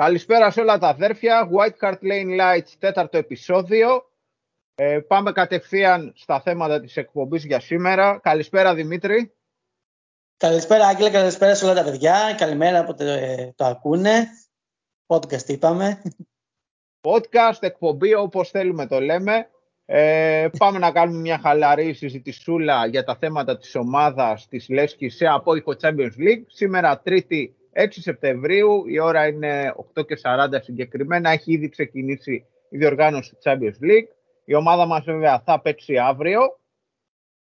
Καλησπέρα σε όλα τα αδέρφια. White Hart Lane Lights, τέταρτο επεισόδιο. Ε, πάμε κατευθείαν στα θέματα της εκπομπής για σήμερα. Καλησπέρα Δημήτρη. Καλησπέρα Άγγελα, καλησπέρα σε όλα τα παιδιά. Καλημέρα που το, ε, το ακούνε. Podcast είπαμε. Podcast, εκπομπή, όπως θέλουμε το λέμε. Ε, πάμε να κάνουμε μια χαλαρή συζητησούλα για τα θέματα της ομάδας της Λέσκης σε απόϊχο Champions League. Σήμερα Τρίτη 6 Σεπτεμβρίου, η ώρα είναι 8 και 40 συγκεκριμένα, έχει ήδη ξεκινήσει η διοργάνωση του Champions League. Η ομάδα μας βέβαια θα παίξει αύριο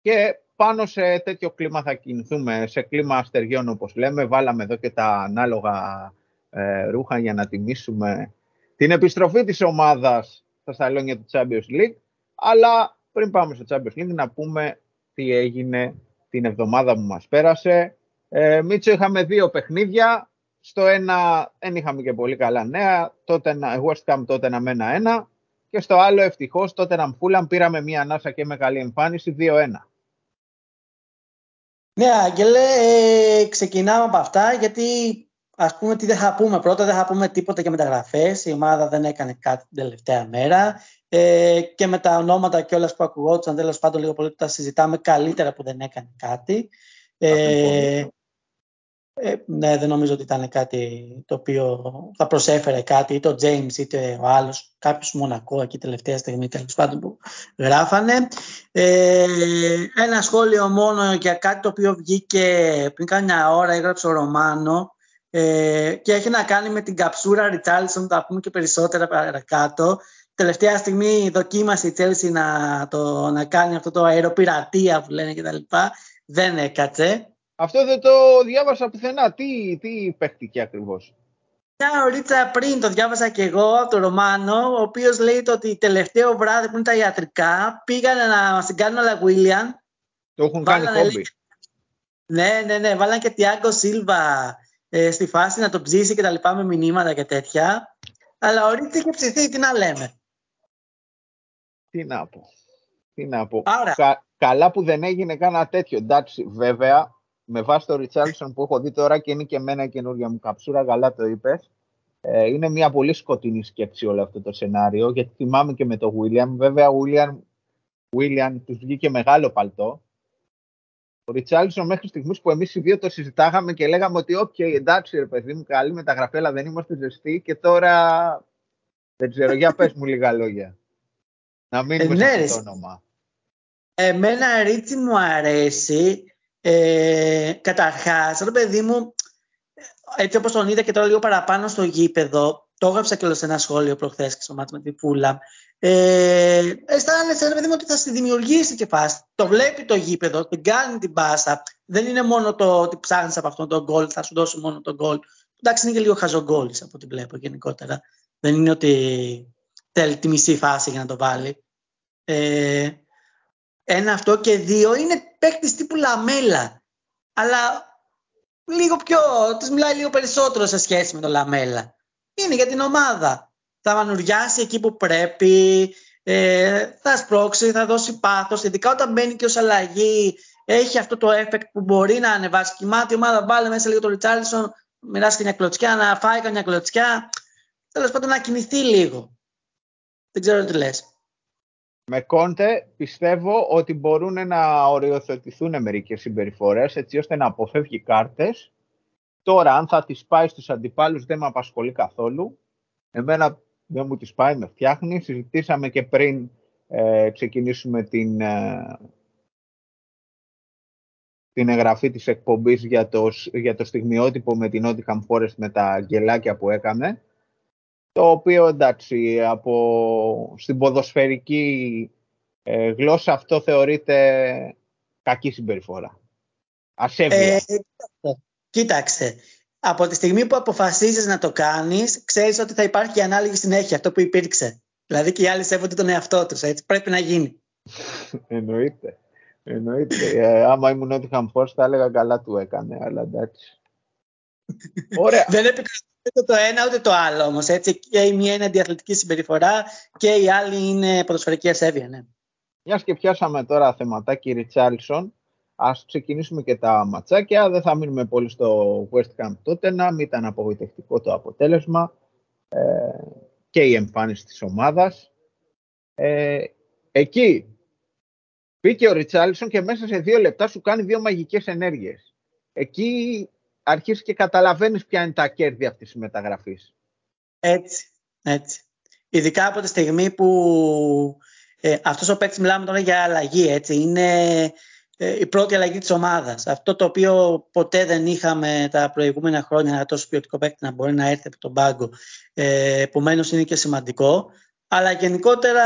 και πάνω σε τέτοιο κλίμα θα κινηθούμε, σε κλίμα αστεριών όπως λέμε. Βάλαμε εδώ και τα ανάλογα ε, ρούχα για να τιμήσουμε την επιστροφή της ομάδας στα σαλόνια του Champions League. Αλλά πριν πάμε στο Champions League να πούμε τι έγινε την εβδομάδα που μας πέρασε. Ε, Μίτσο, είχαμε δύο παιχνίδια. Στο ένα δεν είχαμε και πολύ καλά νέα. Τότε, West Ham τότε να μένα ένα. Και στο άλλο ευτυχώς τότε να Fulham πήραμε μία ανάσα και με καλή εμφάνιση 2-1. Ναι, Άγγελε, ε, ξεκινάμε από αυτά γιατί ας πούμε τι δεν θα πούμε πρώτα, δεν θα πούμε τίποτα για μεταγραφές, η ομάδα δεν έκανε κάτι την τελευταία μέρα ε, και με τα ονόματα και όλα που ακουγόντουσαν τέλος πάντων λίγο πολύ τα συζητάμε καλύτερα που δεν έκανε κάτι. Ε, ε, ναι, δεν νομίζω ότι ήταν κάτι το οποίο θα προσέφερε κάτι, είτε ο James είτε ο άλλος, κάποιος Μονακό εκεί τελευταία στιγμή τέλος πάντων που γράφανε. Ε, ένα σχόλιο μόνο για κάτι το οποίο βγήκε πριν κάμια ώρα, έγραψε ο Ρωμάνο ε, και έχει να κάνει με την καψούρα Ριτσάλισον, θα πούμε και περισσότερα παρακάτω. Τελευταία στιγμή δοκίμασε η Chelsea να, το, να κάνει αυτό το αεροπειρατεία που λένε κτλ. Δεν έκατσε. Αυτό δεν το διάβασα πουθενά. Τι, τι παίχτηκε ακριβώς; Μια ωρίτσα πριν το διάβασα και εγώ από τον Ρωμάνο, ο οποίος λέει ότι τελευταίο βράδυ που είναι τα ιατρικά πήγανε να μας την κάνουν όλα William. Το έχουν κάνει κόμπι. Ναι, ναι, ναι. Βάλαν και Τιάγκο Σίλβα ε, στη φάση να το ψήσει και τα λοιπά με μηνύματα και τέτοια. Αλλά ο Ρίτσα είχε ψηθεί, τι να λέμε. Τι να πω. Τι να πω. Κα, καλά που δεν έγινε κανένα τέτοιο. Εντάξει, βέβαια, με βάση το Ριτσάλισον που έχω δει τώρα και είναι και εμένα καινούργια μου καψούρα, καλά το είπες. Ε, είναι μια πολύ σκοτεινή σκέψη όλο αυτό το σενάριο, γιατί θυμάμαι και με το William. Βέβαια, ο William, William τους βγήκε μεγάλο παλτό. Ο Ριτσάλισον μέχρι στιγμής που εμείς οι δύο το συζητάγαμε και λέγαμε ότι, OK, εντάξει, ρε παιδί μου, καλή μεταγραφή, αλλά δεν είμαστε ζεστοί. Και τώρα δεν ξέρω, για πες μου λίγα λόγια. Να μείνουμε ε, ναι, σε αυτό το όνομα. Εμένα Ρίτσι μου αρέσει ε, Καταρχάς, το παιδί μου, έτσι όπως τον είδα και τώρα λίγο παραπάνω στο γήπεδο, το έγραψα και σε ένα σχόλιο προχθές και στο μάτι με τη Φούλα. Ε, αισθάνεσαι, ρε παιδί μου, ότι θα στη δημιουργήσει και πα. Το βλέπει το γήπεδο, την κάνει την πάσα. Δεν είναι μόνο το ότι ψάχνεις από αυτόν τον γκολ, θα σου δώσει μόνο τον γκολ. Εντάξει, είναι και λίγο χαζογκόλ από ό,τι βλέπω γενικότερα. Δεν είναι ότι θέλει τη μισή φάση για να το βάλει. Ε, ένα αυτό και δύο είναι παίκτης τύπου Λαμέλα. Αλλά λίγο πιο, τους μιλάει λίγο περισσότερο σε σχέση με τον Λαμέλα. Είναι για την ομάδα. Θα μανουριάσει εκεί που πρέπει, ε, θα σπρώξει, θα δώσει πάθος. Ειδικά όταν μπαίνει και ως αλλαγή, έχει αυτό το effect που μπορεί να ανεβάσει κοιμάται η ομάδα, βάλε μέσα λίγο το Ριτσάλισον, μοιράσει και μια κλωτσιά, να φάει καμιά κλωτσιά. Τέλος πάντων να κινηθεί λίγο. Δεν ξέρω τι λες. Με Κόντε πιστεύω ότι μπορούν να οριοθετηθούν μερικές συμπεριφορές έτσι ώστε να αποφεύγει κάρτες. Τώρα αν θα τις πάει στους αντιπάλους δεν με απασχολεί καθόλου. Εμένα δεν μου τις πάει, με φτιάχνει. Συζητήσαμε και πριν ε, ξεκινήσουμε την, ε, την εγγραφή της εκπομπής για το, για το στιγμιότυπο με την Nottingham Forest με τα γελάκια που έκανε το οποίο εντάξει από στην ποδοσφαιρική ε, γλώσσα αυτό θεωρείται κακή συμπεριφορά. Ασέβεια. Ε, κοίταξε, από τη στιγμή που αποφασίζεις να το κάνεις, ξέρεις ότι θα υπάρχει και ανάλογη συνέχεια, αυτό που υπήρξε. Δηλαδή και οι άλλοι σέβονται τον εαυτό τους, έτσι πρέπει να γίνει. Εννοείται. Εννοείται. ε, άμα ήμουν ότι είχαν θα έλεγα καλά του έκανε, αλλά εντάξει. Ωραία. Δεν ούτε το ένα ούτε το άλλο όμως. Και η μία είναι διαθλητική συμπεριφορά και η άλλη είναι ποδοσφαιρική ασέβεια. Ναι. Μιας και πιάσαμε τώρα θεματάκι Ριτσάλσον, ας ξεκινήσουμε και τα ματσάκια. Δεν θα μείνουμε πολύ στο West Ham τότε να μην ήταν απογοητευτικό το αποτέλεσμα. και η εμφάνιση της ομάδας. Ε, εκεί μπήκε ο Ριτσάλισον και μέσα σε δύο λεπτά σου κάνει δύο μαγικές ενέργειες. Εκεί αρχίζεις και καταλαβαίνεις ποια είναι τα κέρδη αυτής της μεταγραφής. Έτσι, έτσι. Ειδικά από τη στιγμή που ε, αυτός ο παίκτης μιλάμε τώρα για αλλαγή, έτσι, είναι ε, η πρώτη αλλαγή της ομάδας. Αυτό το οποίο ποτέ δεν είχαμε τα προηγούμενα χρόνια ένα τόσο ποιοτικό παίκτη να μπορεί να έρθει από τον πάγκο. Ε, επομένως είναι και σημαντικό. Αλλά γενικότερα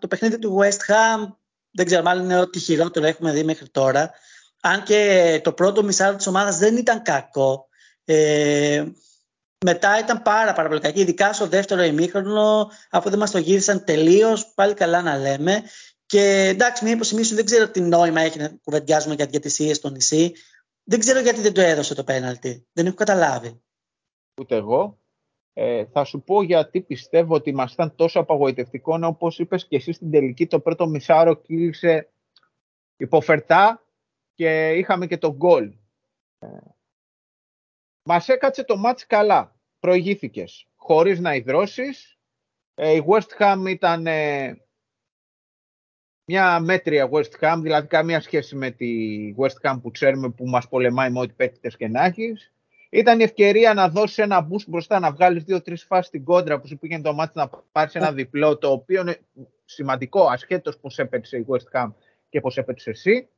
το παιχνίδι του West Ham δεν ξέρω μάλλον είναι ό,τι χειρότερο έχουμε δει μέχρι τώρα. Αν και το πρώτο μισάρο της ομάδας δεν ήταν κακό. Ε, μετά ήταν πάρα, πάρα πολύ κακή, ειδικά στο δεύτερο ημίχρονο, αφού δεν μας το γύρισαν τελείως, πάλι καλά να λέμε. Και εντάξει, μια υποσημείωση δεν ξέρω τι νόημα έχει να κουβεντιάζουμε για διατησίες στο νησί. Δεν ξέρω γιατί δεν το έδωσε το πέναλτι. Δεν έχω καταλάβει. Ούτε εγώ. Ε, θα σου πω γιατί πιστεύω ότι μας ήταν τόσο απαγοητευτικό όπως είπες και εσύ στην τελική το πρώτο μισάρο κύλησε υποφερτά και είχαμε και το γκολ. Ε, μας έκατσε το μάτς καλά. Προηγήθηκες χωρίς να υδρώσεις. Ε, η West Ham ήταν ε, μια μέτρια West Ham, δηλαδή καμία σχέση με τη West Ham που ξέρουμε που μας πολεμάει με ό,τι παίκτητες και να έχεις. Ήταν η ευκαιρία να δώσεις ένα boost μπροστά, να βγάλεις δύο-τρεις φάσεις στην κόντρα που σου πήγαινε το μάτι να πάρεις ένα διπλό, το οποίο είναι σημαντικό ασχέτως πώς έπαιξε η West Ham και πώς έπαιξε εσύ.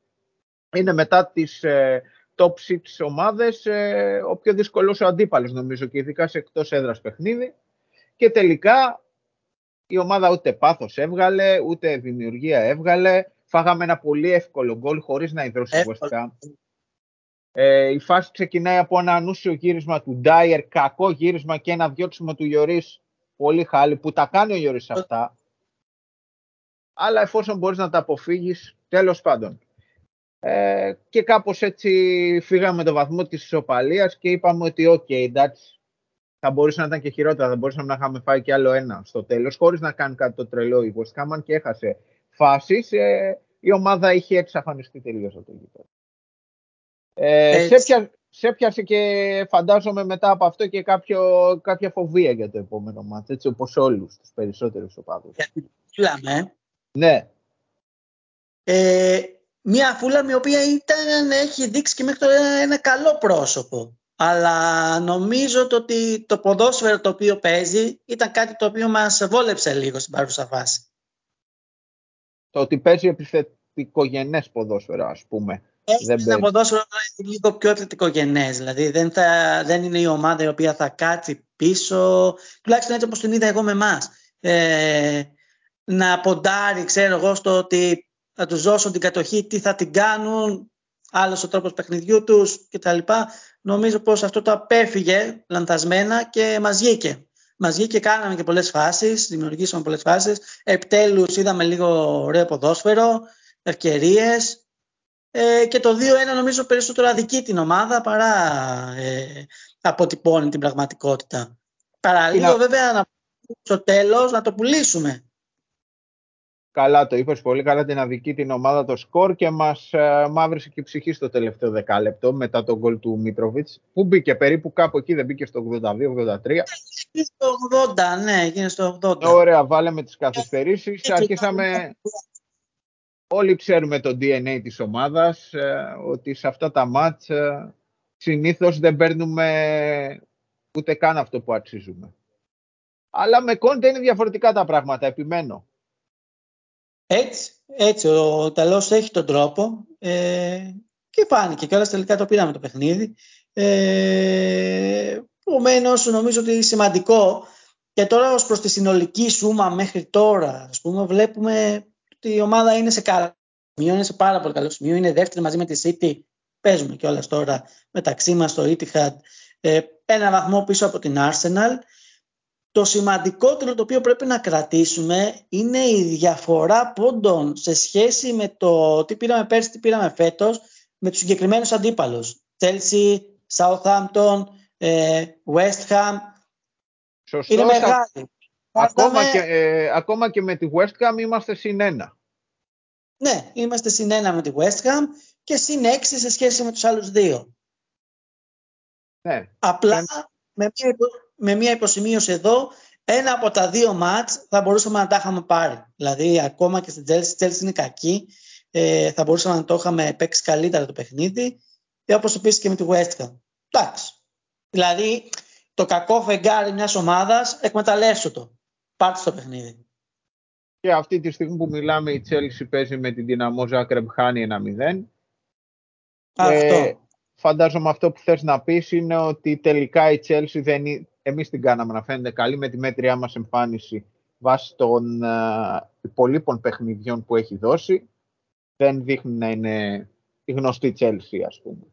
Είναι μετά τις ε, top 6 ομάδες ε, ο πιο δύσκολος ο αντίπαλος νομίζω και ειδικά σε εκτός έδρας παιχνίδι. Και τελικά η ομάδα ούτε πάθος έβγαλε, ούτε δημιουργία έβγαλε. Φάγαμε ένα πολύ εύκολο γκολ χωρίς να ιδρώσει η West Ham. Ε, η φάση ξεκινάει από ένα ανούσιο γύρισμα του Ντάιερ, κακό γύρισμα και ένα διώξιμο του Lloris, πολύ χάλι, που τα κάνει ο Lloris αυτά. Αλλά εφόσον μπορείς να τα αποφύγεις, τέλος πάντων. Ε, και κάπως έτσι φύγαμε το βαθμό της ισοπαλίας και είπαμε ότι ok, okay, εντάξει, θα μπορούσε να ήταν και χειρότερα, θα μπορούσαμε να είχαμε φάει και άλλο ένα στο τέλος, χωρίς να κάνει κάτι το τρελό η West και έχασε φάσεις. Ε, η ομάδα είχε εξαφανιστεί τελείως από το γήπεδο. Ε, σε, πια, σε πιάσε και φαντάζομαι μετά από αυτό και κάποιο, κάποια φοβία για το επόμενο μάτς, έτσι όπως όλους τους περισσότερους οπαδούς. Φούλαμ, Ναι. Ε, μια φούλα η οποία ήταν, έχει δείξει και μέχρι τώρα ένα καλό πρόσωπο. Αλλά νομίζω το ότι το ποδόσφαιρο το οποίο παίζει ήταν κάτι το οποίο μας βόλεψε λίγο στην παρούσα φάση. Το ότι παίζει επιθετικογενές ποδόσφαιρο ας πούμε. Έχει ένα ποδόσφαιρο λίγο πιο αθλητικογενές. Δηλαδή δεν, θα, δεν είναι η ομάδα η οποία θα κάτσει πίσω, τουλάχιστον έτσι όπως την είδα εγώ με εμάς. Ε, να ποντάρει, ξέρω εγώ, στο ότι θα τους δώσουν την κατοχή, τι θα την κάνουν, άλλος ο τρόπος παιχνιδιού τους κτλ. Νομίζω πως αυτό το απέφυγε λανθασμένα και μας βγήκε. Μας βγήκε, κάναμε και πολλές φάσεις, δημιουργήσαμε πολλές φάσεις. Επιτέλους είδαμε λίγο ωραίο ποδόσφαιρο, ευκαιρίες. Ε, και το 2-1 νομίζω περισσότερο αδικεί την ομάδα παρά ε, αποτυπώνει την πραγματικότητα. Παραλίγο βέβαια να, στο τέλος να το πουλήσουμε. Καλά το είπες, πολύ καλά την αδική την ομάδα το σκορ και μας ε, μαύρησε και η ψυχή στο τελευταίο δεκάλεπτο μετά τον γκολ του Μίτροβιτς που μπήκε περίπου κάπου εκεί, δεν μπήκε στο 82-83. Στο 80, ναι, έγινε στο 80. Ωραία, βάλαμε τις καθυστερήσεις, αρχίσαμε... Όλοι ξέρουμε το DNA της ομάδας, ε, ότι σε αυτά τα μάτς ε, συνήθως δεν παίρνουμε ούτε καν αυτό που αξίζουμε. Αλλά με κόντε είναι διαφορετικά τα πράγματα, επιμένω. Έτσι, έτσι ο Ιταλός έχει τον τρόπο ε, και φάνηκε και όλα τελικά το πήραμε το παιχνίδι. Ε, Επομένως, νομίζω ότι είναι σημαντικό και τώρα ως προς τη συνολική σούμα μέχρι τώρα, ας πούμε, βλέπουμε ότι η ομάδα είναι σε καλό σημείο, είναι σε πάρα πολύ καλό σημείο, είναι δεύτερη μαζί με τη City, παίζουμε κιόλας τώρα μεταξύ μας στο Etihad, ε, ένα βαθμό πίσω από την Arsenal το σημαντικότερο το οποίο πρέπει να κρατήσουμε είναι η διαφορά πόντων σε σχέση με το τι πήραμε πέρσι, τι πήραμε φέτος με τους συγκεκριμένους αντίπαλους. Chelsea, Southampton, ε, West Ham. Σωστό. Είναι μεγάλη. Ακόμα, και, ε, ακόμα και με τη West Ham είμαστε συν ένα. Ναι, είμαστε συν ένα με τη West Ham και συν έξι σε σχέση με τους άλλους δύο. Ναι. Απλά με μια, με μια υποσημείωση εδώ, ένα από τα δύο μάτς θα μπορούσαμε να τα είχαμε πάρει. Δηλαδή, ακόμα και στην Chelsea, η Chelsea είναι κακή, ε, θα μπορούσαμε να το είχαμε παίξει καλύτερα το παιχνίδι, και όπως επίσης και με τη West Ham. Εντάξει. Δηλαδή, το κακό φεγγάρι μιας ομάδας, εκμεταλλεύσου το. Πάρτε στο παιχνίδι. Και αυτή τη στιγμή που μιλάμε η Chelsea παίζει με την Δυναμό Ζάκρεμ χάνει ένα 0. Αυτό. Ε, φαντάζομαι αυτό που θες να πεις είναι ότι τελικά η Chelsea δεν είναι, εμείς την κάναμε να φαίνεται καλή με τη μέτριά μας εμφάνιση βάσει των uh, υπολείπων παιχνιδιών που έχει δώσει. Δεν δείχνει να είναι η γνωστή Chelsea ας πούμε.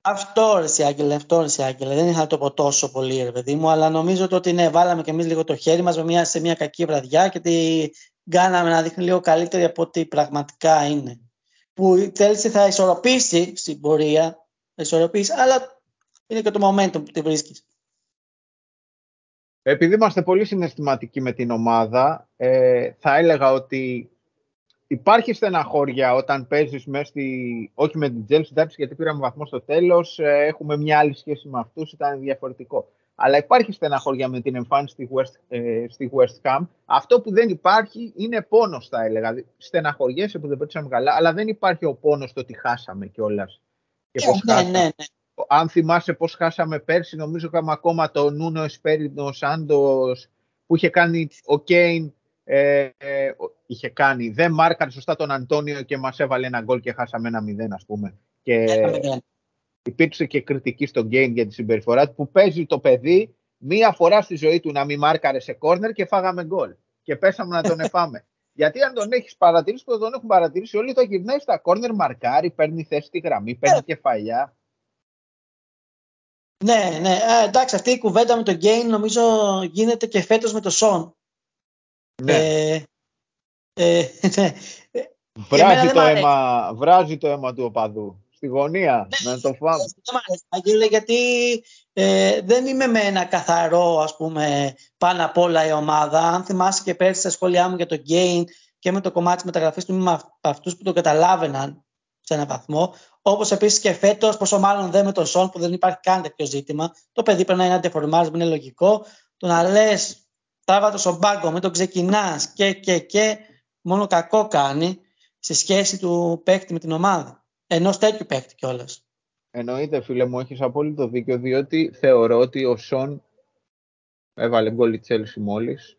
Αυτό ρε Άγγελε, αυτό ρε Άγγελε. Δεν είχα να το πω τόσο πολύ ρε παιδί μου, αλλά νομίζω ότι ναι, βάλαμε και εμείς λίγο το χέρι μας μια, σε μια κακή βραδιά και τη κάναμε να δείχνει λίγο καλύτερη από ό,τι πραγματικά είναι. Που η Chelsea θα ισορροπήσει στην πορεία, ισορροπήσει, αλλά είναι και το momentum που τη βρίσκεις. Επειδή είμαστε πολύ συναισθηματικοί με την ομάδα, ε, θα έλεγα ότι υπάρχει στεναχώρια όταν παίζεις μέσα στη. Όχι με την Chelsea, εντάξει, γιατί πήραμε βαθμό στο τέλος. Ε, έχουμε μια άλλη σχέση με αυτούς, ήταν διαφορετικό. Αλλά υπάρχει στεναχώρια με την εμφάνιση στη West, ε, στη West Ham. Αυτό που δεν υπάρχει είναι πόνος, θα έλεγα. Στεναχωριέσαι που δεν παίξαμε καλά, αλλά δεν υπάρχει ο πόνος το ότι χάσαμε κιόλας. Και πώς ναι, ναι, ναι, ναι. Αν θυμάσαι πώς χάσαμε πέρσι, νομίζω είχαμε ακόμα τον Νούνο Εσπέρινο Σάντος που είχε κάνει ο Κέιν. Ε, ε, είχε κάνει. Δεν μάρκαρε σωστά τον Αντώνιο και μας έβαλε ένα γκολ και χάσαμε ένα μηδέν, ας πούμε. Και υπήρξε και κριτική στο game για τη συμπεριφορά του που παίζει το παιδί μία φορά στη ζωή του να μην μάρκαρε σε κόρνερ και φάγαμε γκολ. Και πέσαμε να τον εφάμε. Γιατί αν τον έχεις παρατηρήσει, που τον έχουν παρατηρήσει όλοι, το γυρνάει στα κόρνερ, μαρκάρει, παίρνει θέση στη γραμμή, παίρνει yeah. κεφαλιά. Ναι, ναι. Α, εντάξει, αυτή η κουβέντα με τον Γκέιν νομίζω γίνεται και φέτος με το Σον. Ναι. Ε, ε, ναι. Βράζει, το αίμα, βράζει το αίμα του οπαδού στη γωνία ναι, να το φάμε. Δεν μου γιατί ε, δεν είμαι με ένα καθαρό ας πούμε πάνω απ' όλα η ομάδα. Αν θυμάσαι και πέρσι στα σχόλιά μου για το gain και με το κομμάτι της μεταγραφής του είμαι από αυτούς που το καταλάβαιναν σε έναν βαθμό. Όπως επίσης και φέτος, πόσο μάλλον δεν με τον Σον που δεν υπάρχει καν τέτοιο ζήτημα. Το παιδί πρέπει να είναι αντεφορμάρισμα, είναι λογικό. Το να λες τράβα το στον πάγκο, με τον ξεκινάς και και και μόνο κακό κάνει σε σχέση του παίκτη με την ομάδα. Ενός τέτοιου παίκτη κιόλας. Εννοείται, φίλε μου, έχεις απόλυτο δίκιο, διότι θεωρώ ότι ο Σον έβαλε γκολ η Chelsea μόλις.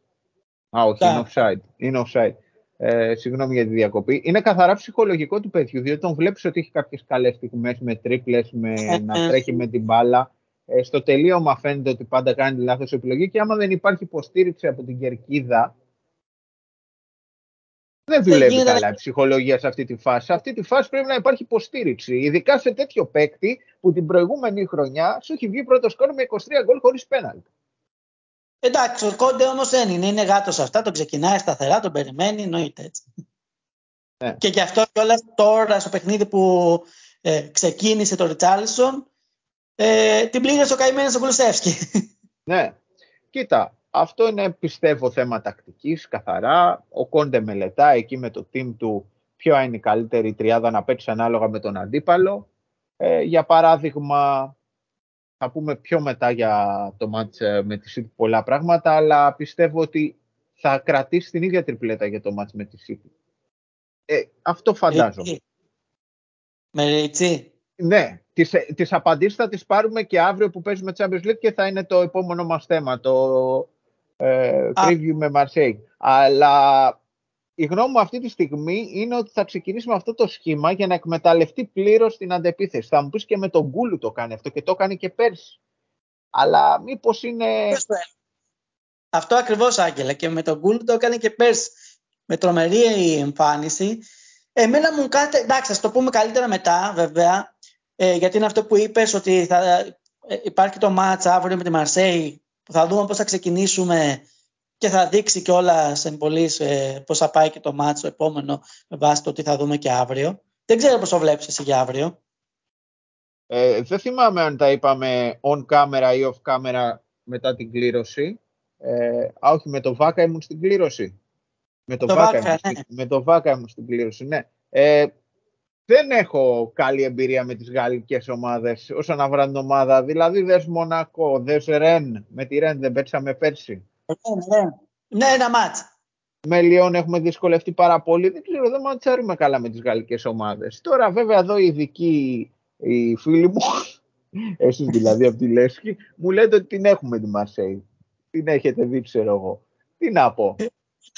Α, όχι, είναι offside. Είναι offside. Ε, συγγνώμη για τη διακοπή. Είναι καθαρά ψυχολογικό του παιδιού, διότι τον βλέπεις ότι έχει κάποιες καλές στιγμές με τρίπλες, με ε, να ε. τρέχει με την μπάλα. Ε, στο τελείωμα φαίνεται ότι πάντα κάνει λάθος επιλογή και άμα δεν υπάρχει υποστήριξη από την κερκίδα, δεν δουλεύει καλά η ψυχολογία σε αυτή τη φάση. Σε αυτή τη φάση πρέπει να υπάρχει υποστήριξη. Ειδικά σε τέτοιο παίκτη που την προηγούμενη χρονιά σου έχει βγει πρώτος σκόρ με 23 γκολ χωρίς πέναλτ. Εντάξει, ο Κόντε όμως δεν είναι. Είναι γάτος αυτά. Τον ξεκινάει σταθερά, τον περιμένει, εννοείται έτσι. Ναι. Και γι' αυτό κιόλας τώρα στο παιχνίδι που ε, ξεκίνησε το Ριτσάλισον, ε, την πλήρωσε ο καημένος ο Κουλουσεύσκι. Ναι. Κοίτα, αυτό είναι πιστεύω θέμα τακτικής, καθαρά. Ο Κόντε μελετά εκεί με το team του ποια είναι η καλύτερη τριάδα να παίξει ανάλογα με τον αντίπαλο. Ε, για παράδειγμα, θα πούμε πιο μετά για το μάτς ε, με τη City πολλά πράγματα, αλλά πιστεύω ότι θα κρατήσει την ίδια τριπλέτα για το μάτς με τη City. Ε, αυτό φαντάζομαι. Με Ρίτσι. Ναι, τις, τις απαντήσεις θα τις πάρουμε και αύριο που παίζουμε Champions League και θα είναι το επόμενο μας θέμα, το ε, preview με Marseille. Αλλά η γνώμη μου αυτή τη στιγμή είναι ότι θα ξεκινήσει με αυτό το σχήμα για να εκμεταλλευτεί πλήρως την αντεπίθεση. Θα μου πεις και με τον Γκούλου το κάνει αυτό και το κάνει και πέρσι. Αλλά μήπως είναι. Αυτό ακριβώς, Άγγελα. Και με τον Γκούλου το έκανε και πέρσι. Με τρομερή η εμφάνιση. Εμένα μου κάτι. Εντάξει, θα το πούμε καλύτερα μετά, βέβαια. Ε, γιατί είναι αυτό που είπες ότι θα, ε, υπάρχει το μάτσα αύριο με τη Μαρσέη θα δούμε πώς θα ξεκινήσουμε και θα δείξει και όλα σε πολύ ε, πώς θα πάει και το μάτσο το επόμενο με βάση το τι θα δούμε και αύριο. Δεν ξέρω πώς το βλέπεις εσύ για αύριο. Ε, δεν θυμάμαι αν τα είπαμε on camera ή off camera μετά την κλήρωση. Ε, α, όχι, με το Βάκα ήμουν στην κλήρωση. Με το, το Βάκα, ήμουν, ναι. με το Βάκα ήμουν στην κλήρωση, ναι. Ε, δεν έχω καλή εμπειρία με τις γαλλικές ομάδες όσον αφορά την ομάδα. Δηλαδή δες Μονακό, δες Ρεν. Με τη Ρεν δεν παίξαμε πέρσι. Ναι, ναι. ναι ένα μάτς. Με Λιόν έχουμε δυσκολευτεί πάρα πολύ. Δεν ξέρω, δεν ματσάρουμε καλά με τις γαλλικές ομάδες. Τώρα βέβαια εδώ οι ειδικοί, οι φίλοι μου, εσείς δηλαδή από τη Λέσχη, μου λέτε ότι την έχουμε τη Μαρσέη. Την έχετε δει, ξέρω εγώ. Τι να πω.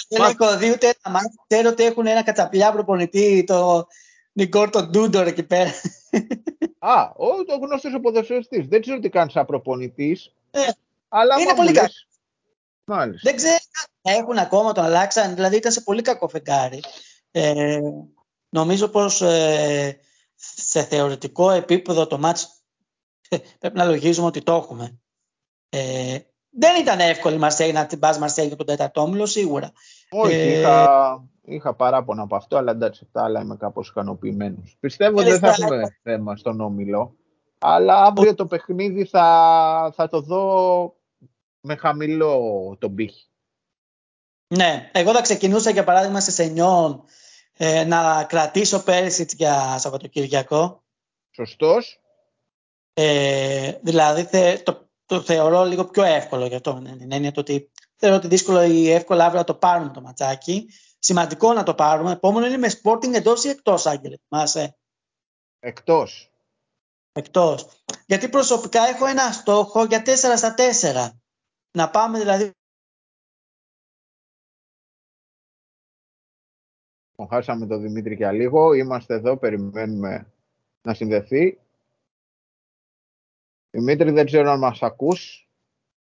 Δεν έχω δει ούτε ένα μάτι. Ξέρω ότι έχουν ένα κατσαπλιά προπονητή, το Νικόρ τον Ντούντορ εκεί πέρα. Α, ο, ο γνωστός ο ποδοσφαιριστής. Δεν ξέρω τι κάνεις σαν προπονητής. Ε, αλλά είναι πολύ καλό. Μάλιστα. Δεν ξέρω έχουν ακόμα, τον αλλάξαν. Δηλαδή ήταν σε πολύ κακό φεγγάρι. Ε, νομίζω πως ε, σε θεωρητικό επίπεδο το μάτς ε, πρέπει να λογίζουμε ότι το έχουμε. Ε, δεν ήταν εύκολη η Μαρσέη να την πας Μαρσέη για τον τέταρτο όμιλο, σίγουρα. Όχι, ε, είχα, είχα παράπονα από αυτό, αλλά εντάξει, τα άλλα είμαι κάπως ικανοποιημένος. Πιστεύω ότι δεν θα έχουμε θέμα στον όμιλο, αλλά αύριο το παιχνίδι θα, θα το δω με χαμηλό τον πύχη. Ναι, εγώ θα ξεκινούσα για παράδειγμα σε σενιόν ε, να κρατήσω πέρυσι για Σαββατοκυριακό. Σωστός. Ε, δηλαδή το, το θεωρώ λίγο πιο εύκολο για αυτό. Ναι, ναι, ναι, το ότι θεωρώ ότι δύσκολο ή εύκολο αύριο να το πάρουμε το ματσάκι. Σημαντικό να το πάρουμε. Επόμενο είναι με Sporting εντός ή εκτός, Άγγελε. Θυμάσαι; Εκτός. Εκτός. Γιατί προσωπικά έχω ένα στόχο για 4 στα 4. Να πάμε δηλαδή Χάσαμε τον Δημήτρη για λίγο. Είμαστε εδώ, περιμένουμε να συνδεθεί. Δημήτρη, δεν ξέρω αν μας ακούς.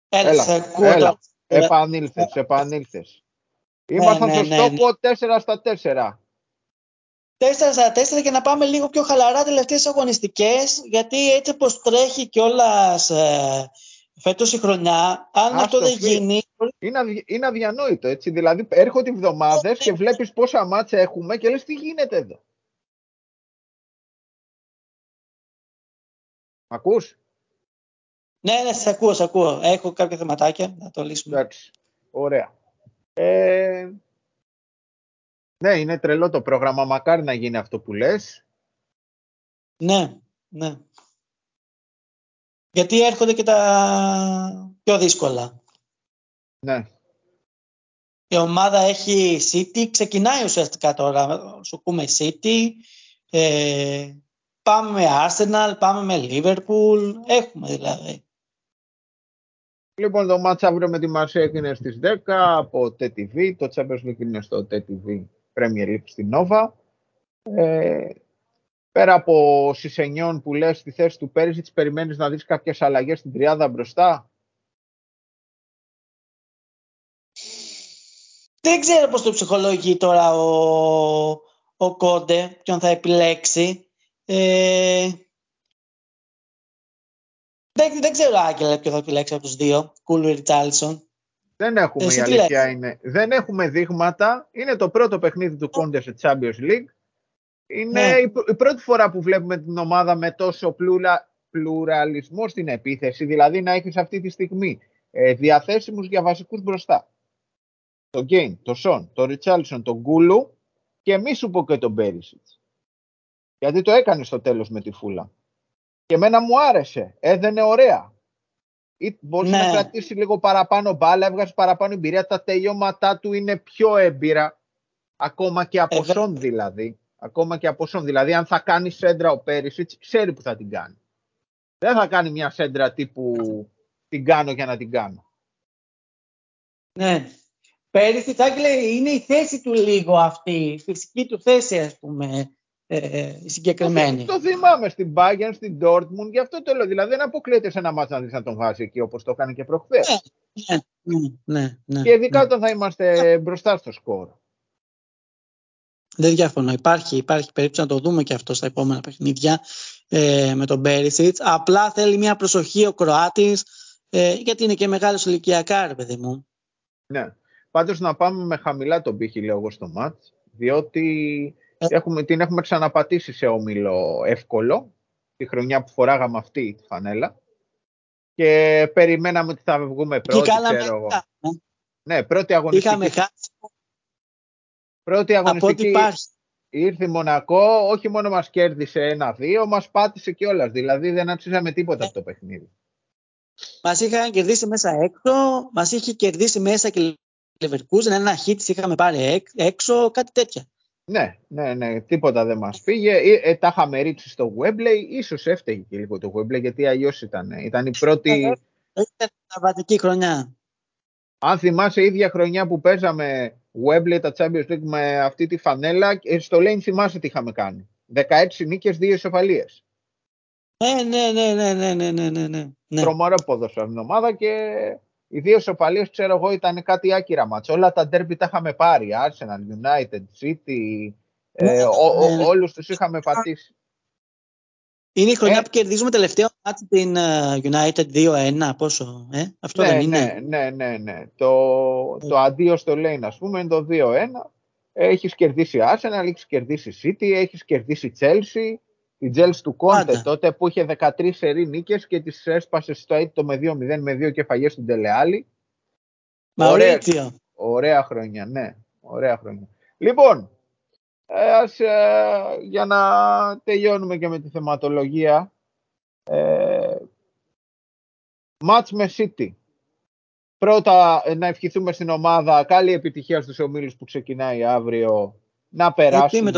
Έλα, έλα, έλα. Επανήλθες, επανήλθες. Ήμασταν ναι, στο ναι, στόχο 4 στα 4. 4 στα 4 και να πάμε λίγο πιο χαλαρά τελευταίες αγωνιστικές, γιατί έτσι πως τρέχει κιόλας ε, Φέτος η χρονιά, αν αυτό δεν γίνει. Είναι, είναι αδιανόητο έτσι. Δηλαδή, έρχονται εβδομάδες και βλέπεις πόσα μάτσα έχουμε και λες τι γίνεται εδώ. Μ' ακούς; Ναι, ναι, σε ακούω, σε ακούω. Έχω κάποια θεματάκια, να το λύσουμε. Εντάξει, ωραία. Ε, ναι, είναι τρελό το πρόγραμμα, μακάρι να γίνει αυτό που λες. Ναι, ναι. Γιατί έρχονται και τα πιο δύσκολα. Ναι. Η ομάδα έχει City, ξεκινάει ουσιαστικά τώρα. Σου πούμε City, ε, πάμε με Arsenal, πάμε με Liverpool, έχουμε δηλαδή. Λοιπόν, το μάτς αύριο με τη Μαρσέκ είναι στις 10 από TTV, το Champions League είναι στο TTV Premier League στην Nova. Ε, πέρα από Σισενιών που λες στη θέση του Πέριζιτς, περιμένεις να δεις κάποιες αλλαγές στην τριάδα μπροστά; Δεν ξέρω πώς το ψυχολογεί τώρα ο, ο Κόντε, ποιον θα επιλέξει. Ε, δεν, δεν ξέρω, Άγγελε, ποιον θα επιλέξει από τους δύο, Κούλου ή Ριτσάλισον. Δεν έχουμε, η αλήθεια είναι. Δεν έχουμε δείγματα. Είναι το πρώτο παιχνίδι του Κόντε σε Champions League. Είναι ναι. η πρώτη φορά που βλέπουμε την ομάδα με τόσο πλούρα, πλουραλισμό στην επίθεση, δηλαδή να έχεις αυτή τη στιγμή ε, διαθέσιμους για βασικούς μπροστά. Το Γκέιν, το Σον, το Ριτσάλισον, τον Γκούλου και μη σου πω και τον Μπέρισιτς. Γιατί το έκανε στο τέλος με τη Φούλα. Και εμένα μου άρεσε, έδαινε ωραία. Ή μπορεί ναι. να κρατήσει λίγο παραπάνω μπάλα, έβγαζε παραπάνω εμπειρία. Τα τελειώματά του είναι πιο έμπειρα, ακόμα και από ε, Σον δηλαδή. Ακόμα και από Σον. Δηλαδή, αν θα κάνει σέντρα ο Πέρισιτ, ξέρει που θα την κάνει. Δεν θα κάνει μια σέντρα τύπου την κάνω για να την κάνω. Ναι. Πέρυσι, λέει, είναι η θέση του λίγο αυτή, η φυσική του θέση, ας πούμε, ε, η συγκεκριμένη. Το, το θυμάμαι στην Bayern, στην Dortmund, γι' αυτό το λέω. Δηλαδή, δεν αποκλείεται σε ένα μάτσα να δεις να τον βάζει εκεί, όπως το έκανε και προχθές. Ναι, ναι, ναι, ναι, και ειδικά ναι. όταν θα είμαστε μπροστά στο σκορ. Δεν διαφωνώ. Υπάρχει, υπάρχει περίπτωση να το δούμε και αυτό στα επόμενα παιχνίδια ε, με τον Μπέρισιτ. Απλά θέλει μια προσοχή ο Κροάτης, ε, γιατί είναι και μεγάλος ηλικιακά, ρε παιδί μου. Ναι. Πάντως να πάμε με χαμηλά τον πύχη, λέω εγώ, στο μάτς, διότι ε. έχουμε, την έχουμε ξαναπατήσει σε όμιλο εύκολο, τη χρονιά που φοράγαμε αυτή τη φανέλα. Και περιμέναμε ότι θα βγούμε πρώτοι, ξέρω εγώ. Ναι, πρώτη αγωνιστική. Είχαμε χάσει Πρώτη αγωνιστική, ήρθε η Μονακό, όχι μόνο μας κέρδισε ένα-δύο, μας πάτησε κιόλας. Δηλαδή δεν αξίζαμε τίποτα από το παιχνίδι. Μας είχαν κερδίσει μέσα έξω, μας είχε κερδίσει μέσα και Leverkusen, ένα hit είχαμε πάρει έξω, κάτι τέτοια. Ναι, ναι, ναι, τίποτα δεν μας πήγε. Ε, ε, τα είχαμε ρίξει στο Webley, ίσως έφταιγε και λίγο το Webley, γιατί αλλιώς ήταν. Ήταν η πρώτη... Ήταν βατική χρονιά. Αν θυμάσαι, η ίδια χρονιά που παίζαμε Webley τα Champions League με αυτή τη φανέλα, ε, στο Lane θυμάσαι τι είχαμε κάνει. 16 νίκες, 2 ισοφαλίες. Ναι, ναι, ναι, ναι, ναι, ναι, ναι, ναι. ναι. Τρομερό ποδόσφαιρο ομάδα και οι δύο σοπαλίε, ξέρω εγώ, ήταν κάτι άκυρα μάτς. Όλα τα ντέρμπι τα είχαμε πάρει. Arsenal, United, City, ε, ναι, ναι, ναι. όλους τους είχαμε πατήσει. Είναι η χρονιά ε, που κερδίζουμε τελευταίο μάτι την uh, United 2-1, πόσο, ε; αυτό ναι, δεν είναι; Ναι, ναι, ναι, ναι. Το, το αντίο στο Lane, ας πούμε, είναι το 2-1. Έχεις κερδίσει Arsenal, έχεις κερδίσει City, έχεις κερδίσει Chelsea, η Τζέλς του Κόντε τότε που είχε 13 σερή νίκες και τις έσπασε στο έτο με 2-0 με δύο κεφαγές στην Τελεάλη. Ωραία, ωραία χρονιά, ναι. Ωραία χρονιά. Λοιπόν, ε, ας, ε, για να τελειώνουμε και με τη θεματολογία. Ε, μάτς με City. Πρώτα ε, να ευχηθούμε στην ομάδα καλή επιτυχία στους ομίλους που ξεκινάει αύριο. Να περάσουμε,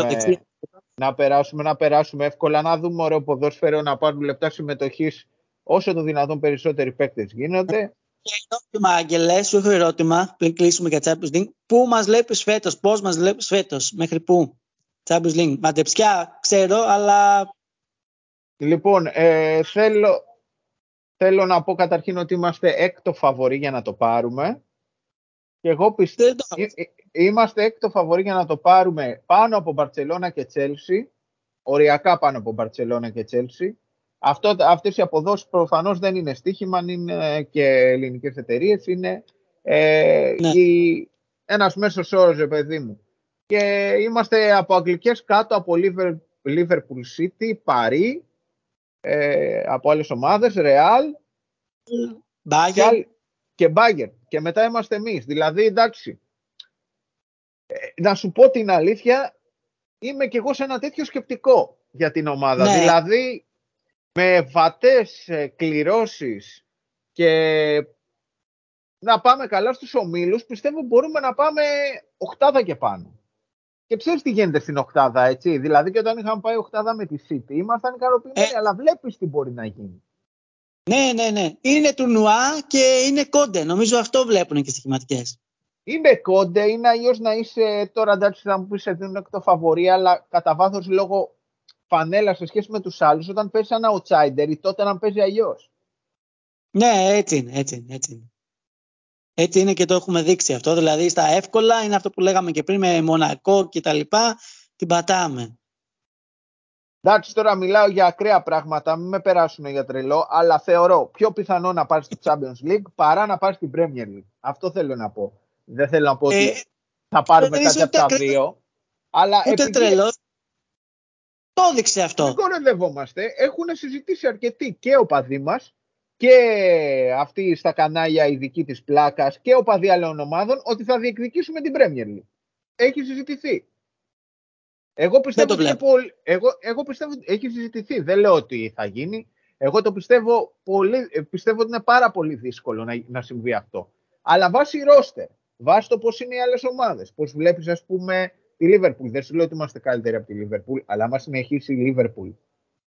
να περάσουμε, να περάσουμε εύκολα, να δούμε ωραίο ποδόσφαιρο, να πάρουν λεπτά συμμετοχής όσο το δυνατόν περισσότεροι παίκτες γίνονται. Και ερώτημα, Αγγελέ, σου έχω ερώτημα πριν κλείσουμε για Champions League. Πού μας βλέπεις φέτος, πώς μας βλέπεις φέτος, μέχρι πού, Champions League. Μαντεψιά, ξέρω, αλλά. Λοιπόν, ε, θέλω, θέλω να πω καταρχήν ότι είμαστε έκτο φαβορή για να το πάρουμε. Και εγώ πιστεύω, είμαστε έκτο φαβορή για να το πάρουμε πάνω από Μπαρτσελώνα και Τσέλσι, οριακά πάνω από Μπαρτσελώνα και Τσέλσι. Αυτό, αυτές οι αποδόσεις προφανώς δεν είναι στοίχημα, είναι και ελληνικές εταιρείες, είναι ε, ναι. η, ένας μέσος όρος, παιδί μου. Και είμαστε από αγγλικές κάτω από Liverpool City, Paris, ε, από άλλες ομάδες, Real και, και Bayern. Και μετά είμαστε εμείς. Δηλαδή, εντάξει, ε, να σου πω την αλήθεια, είμαι κι εγώ σε ένα τέτοιο σκεπτικό για την ομάδα. Ναι. Δηλαδή, με βατές ε, κληρώσεις και να πάμε καλά στους ομίλους, πιστεύω μπορούμε να πάμε οχτάδα και πάνω. Και ξέρεις τι γίνεται στην οχτάδα, έτσι; Δηλαδή και όταν είχαμε πάει οχτάδα με τη City, ήμασταν ικανοποιημένοι, ε. αλλά βλέπεις τι μπορεί να γίνει. Ναι, ναι, ναι. Είναι του Νουά και είναι κόντε. Νομίζω αυτό βλέπουν και στοιχηματικές. Είναι κόντε, είναι αλλιώς να είσαι τώρα εντάξει θα μου πεις σε δίνουν εκ το φαβορή, αλλά κατά βάθος λόγω φανέλας σε σχέση με τους άλλους, όταν παίζει ένα outsider ή τότε να παίζει αλλιώς. Ναι, έτσι είναι, έτσι είναι, έτσι είναι. Έτσι είναι και το έχουμε δείξει αυτό. Δηλαδή στα εύκολα είναι αυτό που λέγαμε και πριν με Μονακό και τα λοιπά, την πατάμε. Εντάξει, τώρα μιλάω για ακραία πράγματα, μην με περάσουν για τρελό, αλλά θεωρώ πιο πιθανό να πάρεις στο Champions League παρά να πάρεις στην Premier League. Αυτό θέλω να πω. Δεν θέλω να πω ότι ε, θα πάρουμε κάτι από τα δύο. Αλλά ούτε επειδή... τρελός. Το έδειξε αυτό. Δεν κοροϊδευόμαστε. Έχουν συζητήσει αρκετοί και ο παδί μας και αυτοί στα κανάλια ειδική της πλάκας και ο παδί άλλων ομάδων ότι θα διεκδικήσουμε την Premier League. Έχει συζητηθεί. Εγώ πιστεύω, ότι πολύ, εγώ, εγώ πιστεύω ότι έχει συζητηθεί. Δεν λέω ότι θα γίνει. Εγώ το πιστεύω, πολύ, πιστεύω ότι είναι πάρα πολύ δύσκολο να, να συμβεί αυτό. Αλλά βάσει ρόστερ, βάσει το πώς είναι οι άλλες ομάδες. Πώς βλέπεις, ας πούμε, τη Λίβερπουλ. Δεν σου λέω ότι είμαστε καλύτεροι από τη Λίβερπουλ, αλλά άμα συνεχίσει η Λίβερπουλ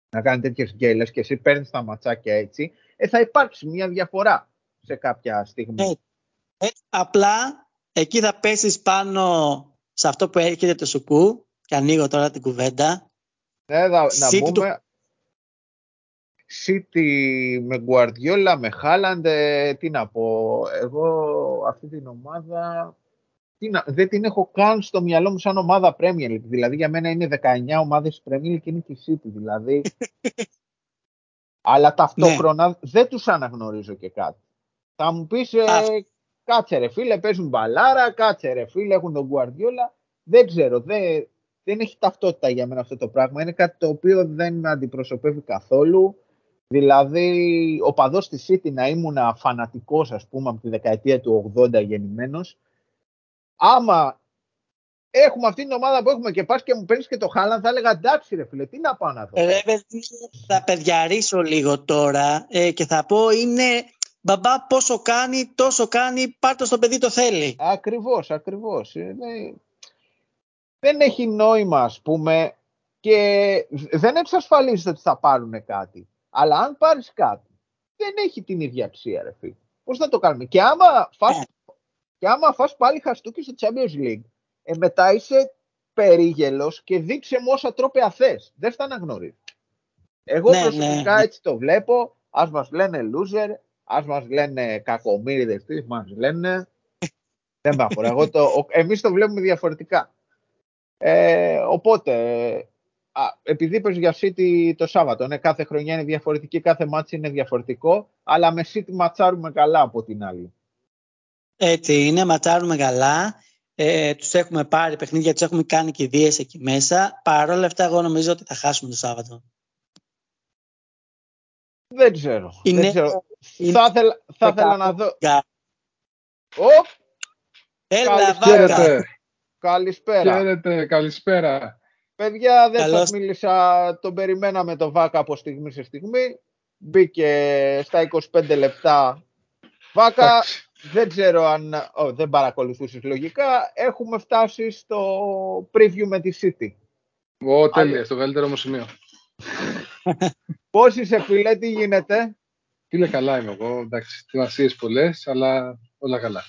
να κάνει τέτοιες γκέλες και εσύ παίρνεις τα ματσάκια έτσι, ε, θα υπάρξει μια διαφορά σε κάποια στιγμή. Ε, ε, απλά εκεί θα πέσεις πάνω σε αυτό που έρχεται το σουκού και ανοίγω τώρα την κουβέντα. Ναι, να, να πούμε. City με Guardiola, με Haaland, ε, τι να πω. Εγώ αυτή την ομάδα τι να, δεν την έχω καν στο μυαλό μου σαν ομάδα Premier League. Δηλαδή για μένα είναι 19 ομάδες Premier League και είναι και η City. Δηλαδή. Αλλά ταυτόχρονα ναι. δεν τους αναγνωρίζω και κάτι. Θα μου πεις, ε, κάτσε ρε φίλε, παίζουν μπαλάρα, κάτσε ρε φίλε, έχουν τον Guardiola. Δεν ξέρω, δεν, δεν έχει ταυτότητα για μένα αυτό το πράγμα. Είναι κάτι το οποίο δεν με αντιπροσωπεύει καθόλου. Δηλαδή, ο παδός της City να ήμουν φανατικός, ας πούμε, από τη δεκαετία του 80 γεννημένος, άμα έχουμε αυτή την ομάδα που έχουμε και πας και μου παίρνεις και το Χάλαν, θα έλεγα εντάξει, ρε φίλε, τι να πάω να δω. Ρε, θα παιδιαρίσω λίγο τώρα ε, και θα πω είναι μπαμπά πόσο κάνει, τόσο κάνει, πάρτε στο παιδί το θέλει. Ακριβώς, ακριβώς. Είναι... Δεν έχει νόημα, ας πούμε, και δεν εξασφαλίζει ότι θα πάρουν κάτι. Αλλά αν πάρεις κάτι, δεν έχει την ίδια αξία, ρε φίλε. Πώς θα το κάνουμε. Και άμα φας, ε. και άμα φας πάλι χαστούκι στο Champions League, ε, μετά είσαι περίγελος και δείξε μου όσα τρόπια θες. Δεν στα αναγνωρίζει. Εγώ ναι, προσωπικά ναι, έτσι το βλέπω. Ας μας λένε loser, ας μας λένε κακομύριδες, τι μας λένε. Δεν με αφορά. Εγώ το, εμείς το βλέπουμε διαφορετικά. Ε, οπότε, α, επειδή είπες για City το Σάββατο, ναι, κάθε χρονιά είναι διαφορετική, κάθε ματς είναι διαφορετικό, αλλά με City ματσάρουμε καλά από την άλλη. Έτσι είναι, ματσάρουμε καλά. Ε, τους έχουμε πάρει παιχνίδια, τους έχουμε κάνει και δίες εκεί μέσα. Παρ' όλα αυτά, εγώ νομίζω ότι θα χάσουμε το Σάββατο. Δεν ξέρω. Είναι... Δεν ξέρω. Θα, ήθελα, θα ήθελα να δω. Ω! Έλα, Καλησπέρα. Καλησπέρα. Χαίρετε, καλησπέρα. Παιδιά, δεν Καλώς. σας μίλησα, τον περιμέναμε το Βάκα από στιγμή σε στιγμή. Μπήκε στα 25 λεπτά. Βάκα, δεν ξέρω αν... Oh, δεν παρακολουθούσες λογικά. Έχουμε φτάσει στο preview με τη City. Ω, τέλεια, στο καλύτερο μου σημείο. Πώς είσαι φίλε, τι γίνεται; Τι λέει καλά είμαι εγώ, εντάξει, θυμασίες πολλές, αλλά όλα καλά.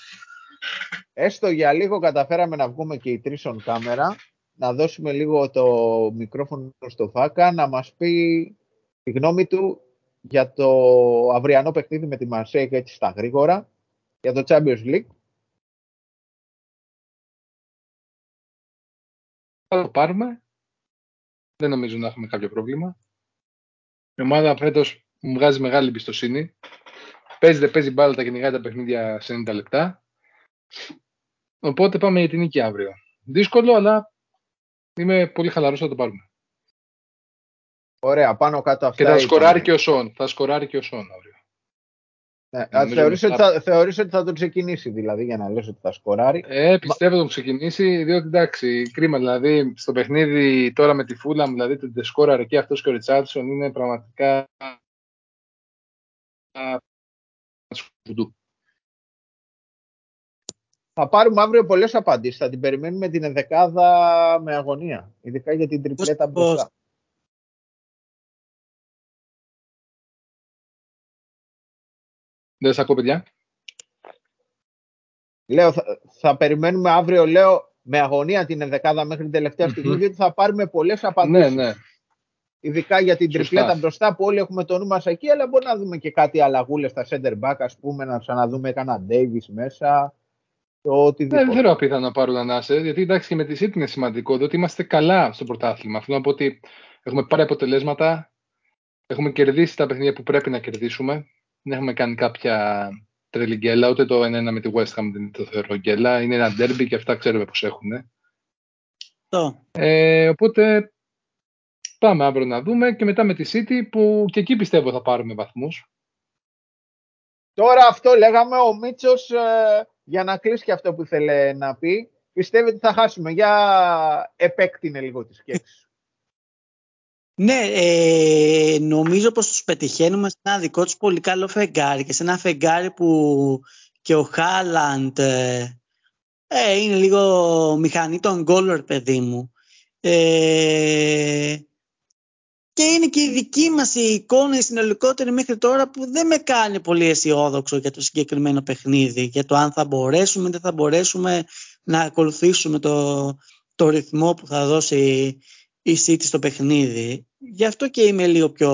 Έστω για λίγο καταφέραμε να βγούμε και οι τρεις on κάμερα, να δώσουμε λίγο το μικρόφωνο στο Φάκα, να μας πει τη γνώμη του για το αυριανό παιχνίδι με τη Μαρσέικ έτσι στα γρήγορα, για το Champions League. Θα το πάρουμε. Δεν νομίζω να έχουμε κάποιο πρόβλημα. Η ομάδα φέτος μου βγάζει μεγάλη εμπιστοσύνη. Παίζει, δεν παίζει μπάλα, τα κυνηγάει τα παιχνίδια σε 90 λεπτά. Οπότε πάμε για την νίκη αύριο. Δύσκολο, αλλά είμαι πολύ χαλαρός θα το πάρουμε. Ωραία, πάνω κάτω αυτά. Και θα σκοράρει και ο Σον. Θα σκοράρει και ο Σον αύριο. Ναι, θεωρείς, ότι θα, θεωρείς ότι θα τον ξεκινήσει δηλαδή για να λες ότι θα σκοράρει; Ε, πιστεύω τον ξεκινήσει διότι εντάξει, κρίμα δηλαδή στο παιχνίδι τώρα με τη Φούλαμ δηλαδή το σκόραρε και αυτός και ο Ριτσάρτσον είναι πραγματικά θα πάρουμε αύριο πολλές απαντήσεις. Θα την περιμένουμε την ενδεκάδα με αγωνία. Ειδικά για την τριπλέτα μπροστά. Δεν σας ακούω, παιδιά. Λέω, θα, θα, περιμένουμε αύριο, λέω, με αγωνία την ενδεκάδα μέχρι την τελευταία στιγμή, γιατί θα πάρουμε πολλές απαντήσεις. Ναι, ναι. Ειδικά για την Σωστά. τριπλέτα μπροστά που όλοι έχουμε το νου μας εκεί, αλλά μπορεί να δούμε και κάτι αλλαγούλες στα center back, ας πούμε, να ξαναδούμε κανένα Davis μέσα. Το οτιδήποτε. Ναι, δεν θέλω απίθανο να πάρουν ανάσες, γιατί εντάξει και με τη City είναι σημαντικό, διότι είμαστε καλά στο πρωτάθλημα. Θέλω να πω ότι έχουμε πάρει αποτελέσματα, έχουμε κερδίσει τα παιχνίδια που πρέπει να κερδίσουμε δεν έχουμε κάνει κάποια τρελή γκέλα, ούτε το 1-1 με τη West Ham δεν το θεωρώ γκέλα. Είναι ένα derby και αυτά ξέρουμε πώς έχουν. Ε, οπότε πάμε αύριο να δούμε και μετά με τη City που και εκεί πιστεύω θα πάρουμε βαθμούς. Τώρα αυτό λέγαμε ο Μίτσος ε, για να κλείσει και αυτό που ήθελε να πει. Πιστεύει ότι θα χάσουμε. Για επέκτηνε λίγο τη σκέψη. Ναι, ε, νομίζω πως τους πετυχαίνουμε σε ένα δικό τους πολύ καλό φεγγάρι και σε ένα φεγγάρι που και ο Χάλαντ ε, ε είναι λίγο μηχανή των γκόλορ παιδί μου. Ε, και είναι και η δική μας η εικόνα η συνολικότερη μέχρι τώρα που δεν με κάνει πολύ αισιόδοξο για το συγκεκριμένο παιχνίδι για το αν θα μπορέσουμε ή δεν θα μπορέσουμε να ακολουθήσουμε το, το ρυθμό που θα δώσει η City στο παιχνίδι. Γι' αυτό και είμαι λίγο πιο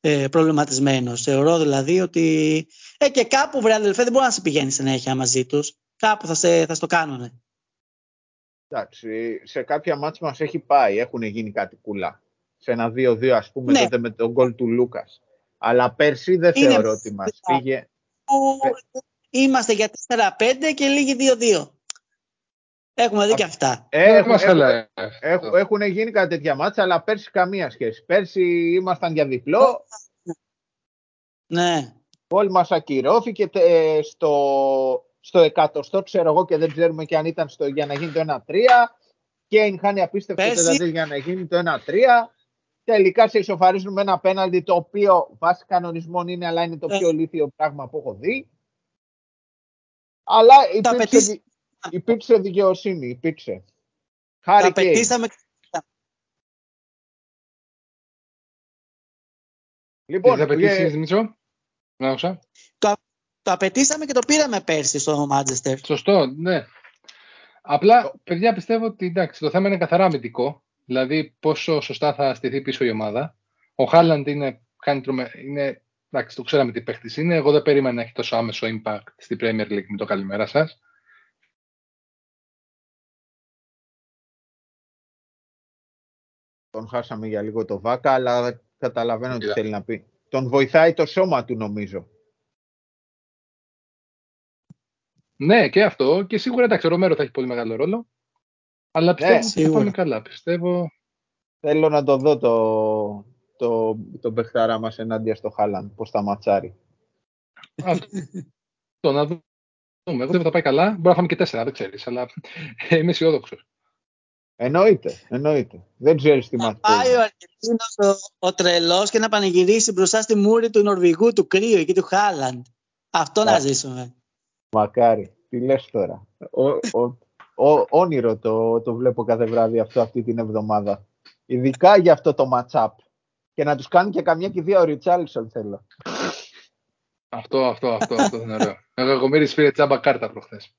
ε, προβληματισμένος. Θεωρώ δηλαδή ότι ε, και κάπου βρε αδελφέ δεν μπορεί να σε πηγαίνει συνέχεια μαζί τους. Κάπου θα, σε, θα στο κάνουνε. Εντάξει, σε κάποια μάτια μας έχει πάει, έχουν γίνει κάτι κουλά. Σε ένα 2-2 ας πούμε ναι. τότε με τον γκολ του Λούκας. Αλλά πέρσι δεν Είναι θεωρώ ότι μας πήγε. Είμαστε για 4-5 και λίγοι 2-2. Έχουμε δει και αυτά. Έχουν, έχουν, έχουν, γίνει κάτι τέτοια μάτσα, αλλά πέρσι καμία σχέση. Πέρσι ήμασταν για διπλό. Ναι. Όλοι μας ακυρώθηκε στο, στο εκατοστό, ξέρω εγώ, και δεν ξέρουμε και αν ήταν στο, για να γίνει το 1-3. Και χάνει απίστευτο Πέρσι- για να γίνει το 1-3. Τελικά σε ισοφαρίζουν με ένα πέναλτι το οποίο βάσει κανονισμών είναι, αλλά είναι το Ε. πιο λίθιο πράγμα που έχω δει. Αλλά υπήρξε, απαιτήσει- δι- υπήρξε δικαιοσύνη, υπήρξε. Τα Χάρη Κέιν. απαιτήσαμε Λοιπόν, Τι θα πετύχει, ε, Δημήτρο. Να άκουσα. το απαιτήσαμε και το πήραμε πέρσι στο Manchester. Σωστό, ναι. Απλά, παιδιά, πιστεύω ότι εντάξει, το θέμα είναι καθαρά αμυντικό. Δηλαδή, πόσο σωστά θα στηθεί πίσω η ομάδα. Ο Χάλαντ είναι, κάνει τρομε... είναι εντάξει, το ξέραμε τι παίχτης είναι. Εγώ δεν περίμενα να έχει τόσο άμεσο impact στην Premier League με το καλημέρα σας. Τον χάσαμε για λίγο το Βάκα, αλλά καταλαβαίνω τι Είδα. θέλει να πει. Τον βοηθάει το σώμα του, νομίζω. Ναι, και αυτό. Και σίγουρα εντάξει, ο Ρομέρο θα έχει πολύ μεγάλο ρόλο. Αλλά πιστεύω ότι θα σίγουρα. πάμε καλά. Πιστεύω. Θέλω να το δω το, το, τον παιχταρά μας ενάντια στο Χάλαντ, πώς θα ματσάρει. Αυτό να δούμε. Εγώ πιστεύω θα πάει καλά. Μπορεί να φάμε και τέσσερα, δεν ξέρεις. Αλλά είμαι αισιόδοξος. Εννοείται, εννοείται. Δεν ξέρεις τι Να μας πάει πει. ο Αργεντίνος ο, ο τρελός και να πανηγυρίσει μπροστά στη μούρη του Νορβηγού, του Κρύου εκεί του Χάλαντ. Αυτό να Α. ζήσουμε. Μακάρι. Τι λες τώρα. Ο, ο, ο, όνειρο το, το βλέπω κάθε βράδυ αυτό αυτή την εβδομάδα. Ειδικά για αυτό το match-up. Και να τους κάνει και καμιά κηδεία ο Ριτσάλισον θέλω. Αυτό, αυτό, αυτό, αυτό είναι ωραίο. Εγώ Κακομοίρη πήρε τσάμπα κάρτα προχθές.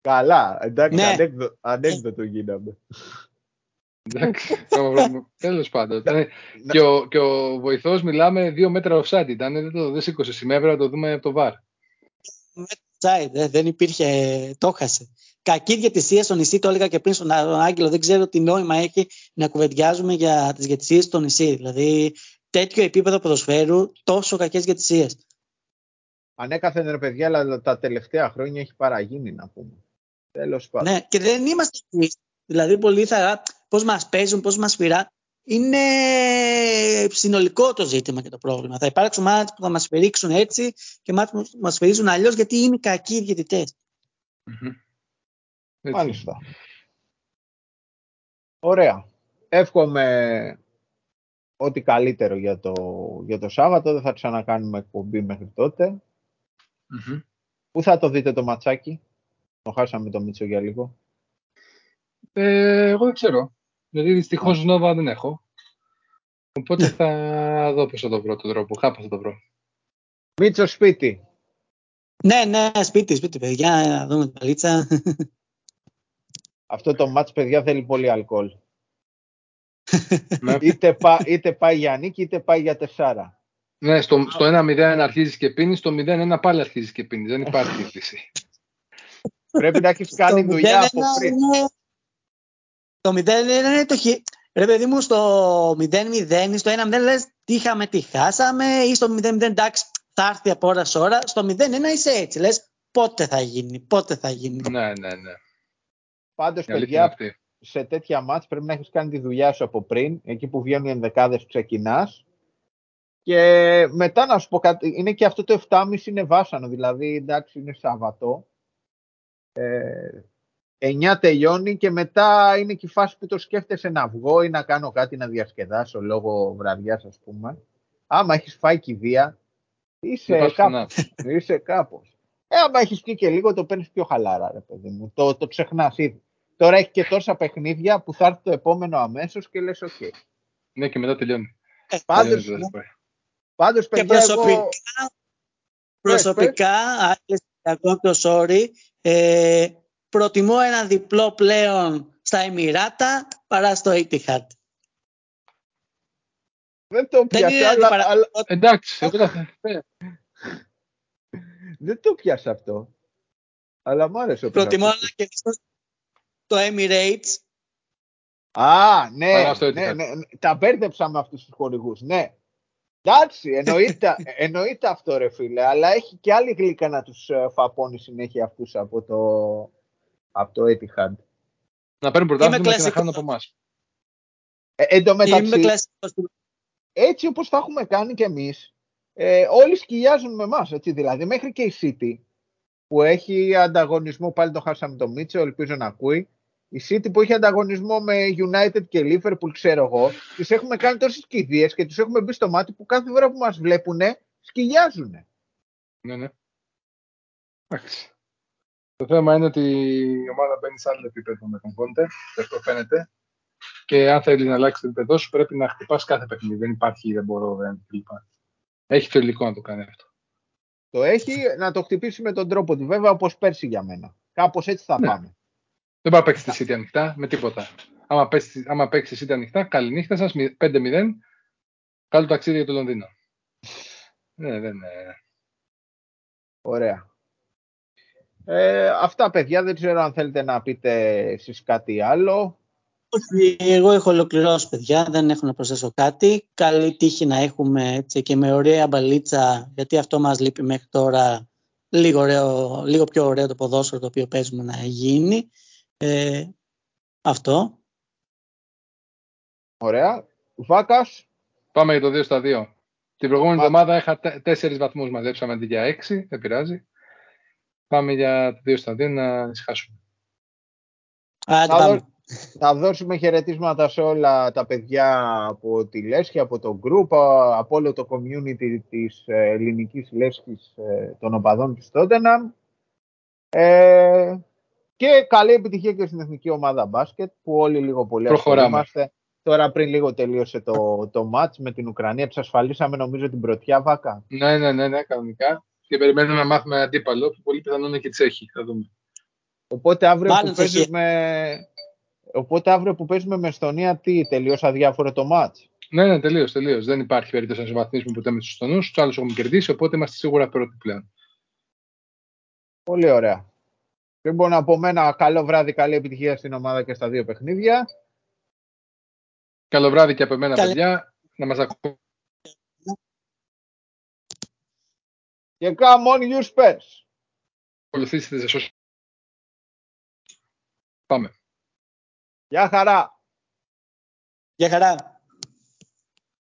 Καλά, εντάξει, Ναι. ανέκδο, ανέκδοτο γίναμε. Εντάξει, τέλος πάντων. Ήταν- και ο, και ο βοηθός μιλάμε δύο μέτρα offside ήταν. Δεν το δεν σήκωσε σήμερα, έπρεπε να το δούμε από το βαρ. Side, ε, δεν υπήρχε, το χάσε. Κακή διαιτησία στο νησί, το έλεγα και πριν στον Άγγελο. Δεν ξέρω τι νόημα έχει να κουβεντιάζουμε για τις διαιτησίε στο νησί. Δηλαδή, τέτοιο επίπεδο ποδοσφαίρου, τόσο κακές διαιτησίε. Ανέκαθεν ρε παιδιά, αλλά τα τελευταία χρόνια έχει παραγίνει να πούμε. Τέλος πάντων. Ναι, και δεν είμαστε εμεί. Δηλαδή, πολλοί θα. Πώς μας παίζουν, πώς μας φυρά. Είναι συνολικό το ζήτημα και το πρόβλημα. Θα υπάρξουν μάτς που θα μας φυρίξουν έτσι και μάτς που μας φυρίζουν αλλιώς γιατί είναι κακοί οι διαιτητέ. Μάλιστα. Ωραία. Εύχομαι ό,τι καλύτερο για το, για το Σάββατο. Δεν θα ξανακάνουμε εκπομπή μέχρι τότε. Πού θα το δείτε το ματσάκι; Το χάσαμε το Μίτσο για λίγο. Ε, εγώ δεν ξέρω. Γιατί δυστυχώς Νόβα δεν έχω. Οπότε θα δω πώς θα το βρω τον τρόπο. Κάπου θα το βρω. Μίτσο σπίτι. Ναι, ναι, σπίτι, σπίτι, παιδιά. Να δούμε την παλίτσα. Αυτό το μάτς, παιδιά, θέλει πολύ αλκοόλ. Ναι. είτε, πά, είτε πάει για νίκη, είτε πάει για τεσσάρα. Ναι, στο, στο 1-0 αρχίζεις και πίνεις, στο 0-1 πάλι αρχίζεις και πίνεις. Δεν υπάρχει λύση. Πρέπει να έχεις κάνει Το δουλειά 0-1 από πριν. είναι- Το 0-1 είναι το χει... Ρε παιδί μου, στο 0-0 ή στο 1-0 λες τι είχαμε, τι χάσαμε ή στο 0-0 εντάξει θα έρθει από ώρας σε ώρα. Στο 0-1 είσαι έτσι, λες πότε θα γίνει, πότε θα γίνει. ναι, ναι, ναι. Πάντως, Η αλήθεια είναι παιδιά, αυτή. σε τέτοια μάτς πρέπει να έχεις κάνει τη δουλειά σου από πριν. Εκεί που βγαίνουν οι ενδεκάδες ξεκινάς. Και μετά να σου πω κάτι, είναι και αυτό το 7,5 είναι βάσανο, δηλαδή εντάξει είναι Σάββατο. Ε, 9 τελειώνει και μετά είναι και η φάση που το σκέφτεσαι να βγω ή να κάνω κάτι να διασκεδάσω λόγω βραδιάς ας πούμε. Άμα έχεις φάει κηδεία, Δεν είσαι πας κάπως. πουθενά. Είσαι κάπως. Ε, άμα έχεις πει και λίγο, το παίρνεις πιο χαλάρα, ρε παιδί μου. Το, το ξεχνάς ήδη. Τώρα έχει και τόσα παιχνίδια που θα έρθει το επόμενο αμέσως και λες, οκ. Ναι, και μετά τελειώνει. Πάντως, Τελειώνει το δεύτερο. πάντως, Και παιδιά, προσωπικά, εγώ... προσωπικά άλες, ακόμα το sorry, ε, προτιμώ ένα διπλό πλέον στα Εμμυράτα παρά στο Etihad. Δεν το Δεν πιάσα, είναι αλλά, αντιπαρα- αλλά- Εντάξει, εγώ θα- ε, δεν το πιάσα αυτό. Αλλά μου άρεσε ο Προτιμώ να Πετρακούτης. κερδίσω το Emirates Α, ναι, Παρά στο ναι, Etihad. ναι, ναι, τα μπέρδεψα με αυτούς τους χορηγούς, ναι. Εντάξει, εννοείται, εννοείται αυτό ρε φίλε, αλλά έχει και άλλη γλύκα να τους ε, φαπώνει συνέχεια αυτούς από το, από το Etihad. να παίρνουν πρωτάθλημα και να κλασικό. χάνουν από εμάς. Ε, εν τω Είμαι μεταξύ, κλασικός. έτσι όπως τα έχουμε κάνει κι εμείς, ε, όλοι σκυλιάζουν με εμάς, έτσι δηλαδή, μέχρι και η City. που έχει ανταγωνισμό, πάλι το χάσαμε το Μίτσο, ελπίζω να ακούει. Η City που έχει ανταγωνισμό με United και Liverpool, ξέρω εγώ, τις έχουμε κάνει τόσες κηδείες και του έχουμε μπει στο μάτι που κάθε φορά που μας βλέπουν σκυλιάζουν. Ναι, ναι. Εντάξει. Το θέμα είναι ότι η ομάδα μπαίνει σε άλλο επίπεδο με τον Κόντε, και αυτό φαίνεται. Και αν θέλει να αλλάξει το επίπεδο σου, πρέπει να χτυπάς κάθε παιχνίδι. Δεν υπάρχει, δεν μπορώ, δεν κλπ. Έχει το υλικό να το κάνει αυτό. Το έχει να το χτυπήσει με τον τρόπο του, βέβαια, όπως πέρσι για μένα. Κάπως έτσι θα Ναι. πάμε. Δεν πάει να παίξεις τη City ανοιχτά με τίποτα. Άμα παίξεις, άμα παίξεις τη City ανοιχτά, καληνύχτα σας, 5-0. Καλό ταξίδι για το Λονδίνο. Ναι, δεν είναι. Ωραία. Ε, αυτά, παιδιά, δεν ξέρω αν θέλετε να πείτε εσείς κάτι άλλο. Όχι, εγώ έχω ολοκληρώσει παιδιά, δεν έχω να προσθέσω κάτι. Καλή τύχη να έχουμε έτσι και με ωραία μπαλίτσα, γιατί αυτό μας λείπει μέχρι τώρα. Λίγο, ωραίο, λίγο πιο ωραίο το ποδόσφαιρο το οποίο παίζουμε να γίνει. Ε, αυτό. Ωραία. Βάκας, Πάμε για το 2 στα 2. Την προηγούμενη Μα- εβδομάδα είχα 4 βαθμούς. Μαζέψαμε αντί για 6. Δεν πειράζει. Πάμε για το 2 στα 2 να ησυχάσουμε. Άντε, να, πάμε. δω- να δώσουμε χαιρετίσματα σε όλα τα παιδιά από τη Λέσχη, από το group, α- από όλο το community της ε, ελληνικής Λέσχης ε, των οπαδών της Tottenham. Ε, και καλή επιτυχία και στην εθνική ομάδα μπάσκετ που όλοι λίγο πολύ Προχωράμε. ασχολούμαστε. Τώρα πριν λίγο τελείωσε το, το match με την Ουκρανία. Εξασφαλίσαμε νομίζω την πρωτιά βάκα. Ναι, ναι, ναι, ναι, κανονικά. Και περιμένουμε να μάθουμε αντίπαλο που πολύ πιθανόν είναι και Τσέχη. Θα δούμε. Οπότε αύριο, Μάλλον που Τσεχία. παίζουμε, οπότε αύριο που παίζουμε με Εστονία, τι, τελείως αδιάφορο το μάτς. Ναι, ναι, τελείω, τελείω. Δεν υπάρχει περίπτωση να συμβαθμίσουμε ποτέ με τους Ιστονού. Τους άλλους έχουμε κερδίσει, οπότε είμαστε σίγουρα πρώτοι πλέον. Πολύ ωραία. Λοιπόν, από μένα καλό βράδυ, καλή επιτυχία στην ομάδα και στα δύο παιχνίδια. Καλό βράδυ και από εμένα, Καλή- παιδιά. Να μας ακούτε. Και come on you Spurs. Ακολουθήσετε σε social. Πάμε. Γεια χαρά. Γεια χαρά.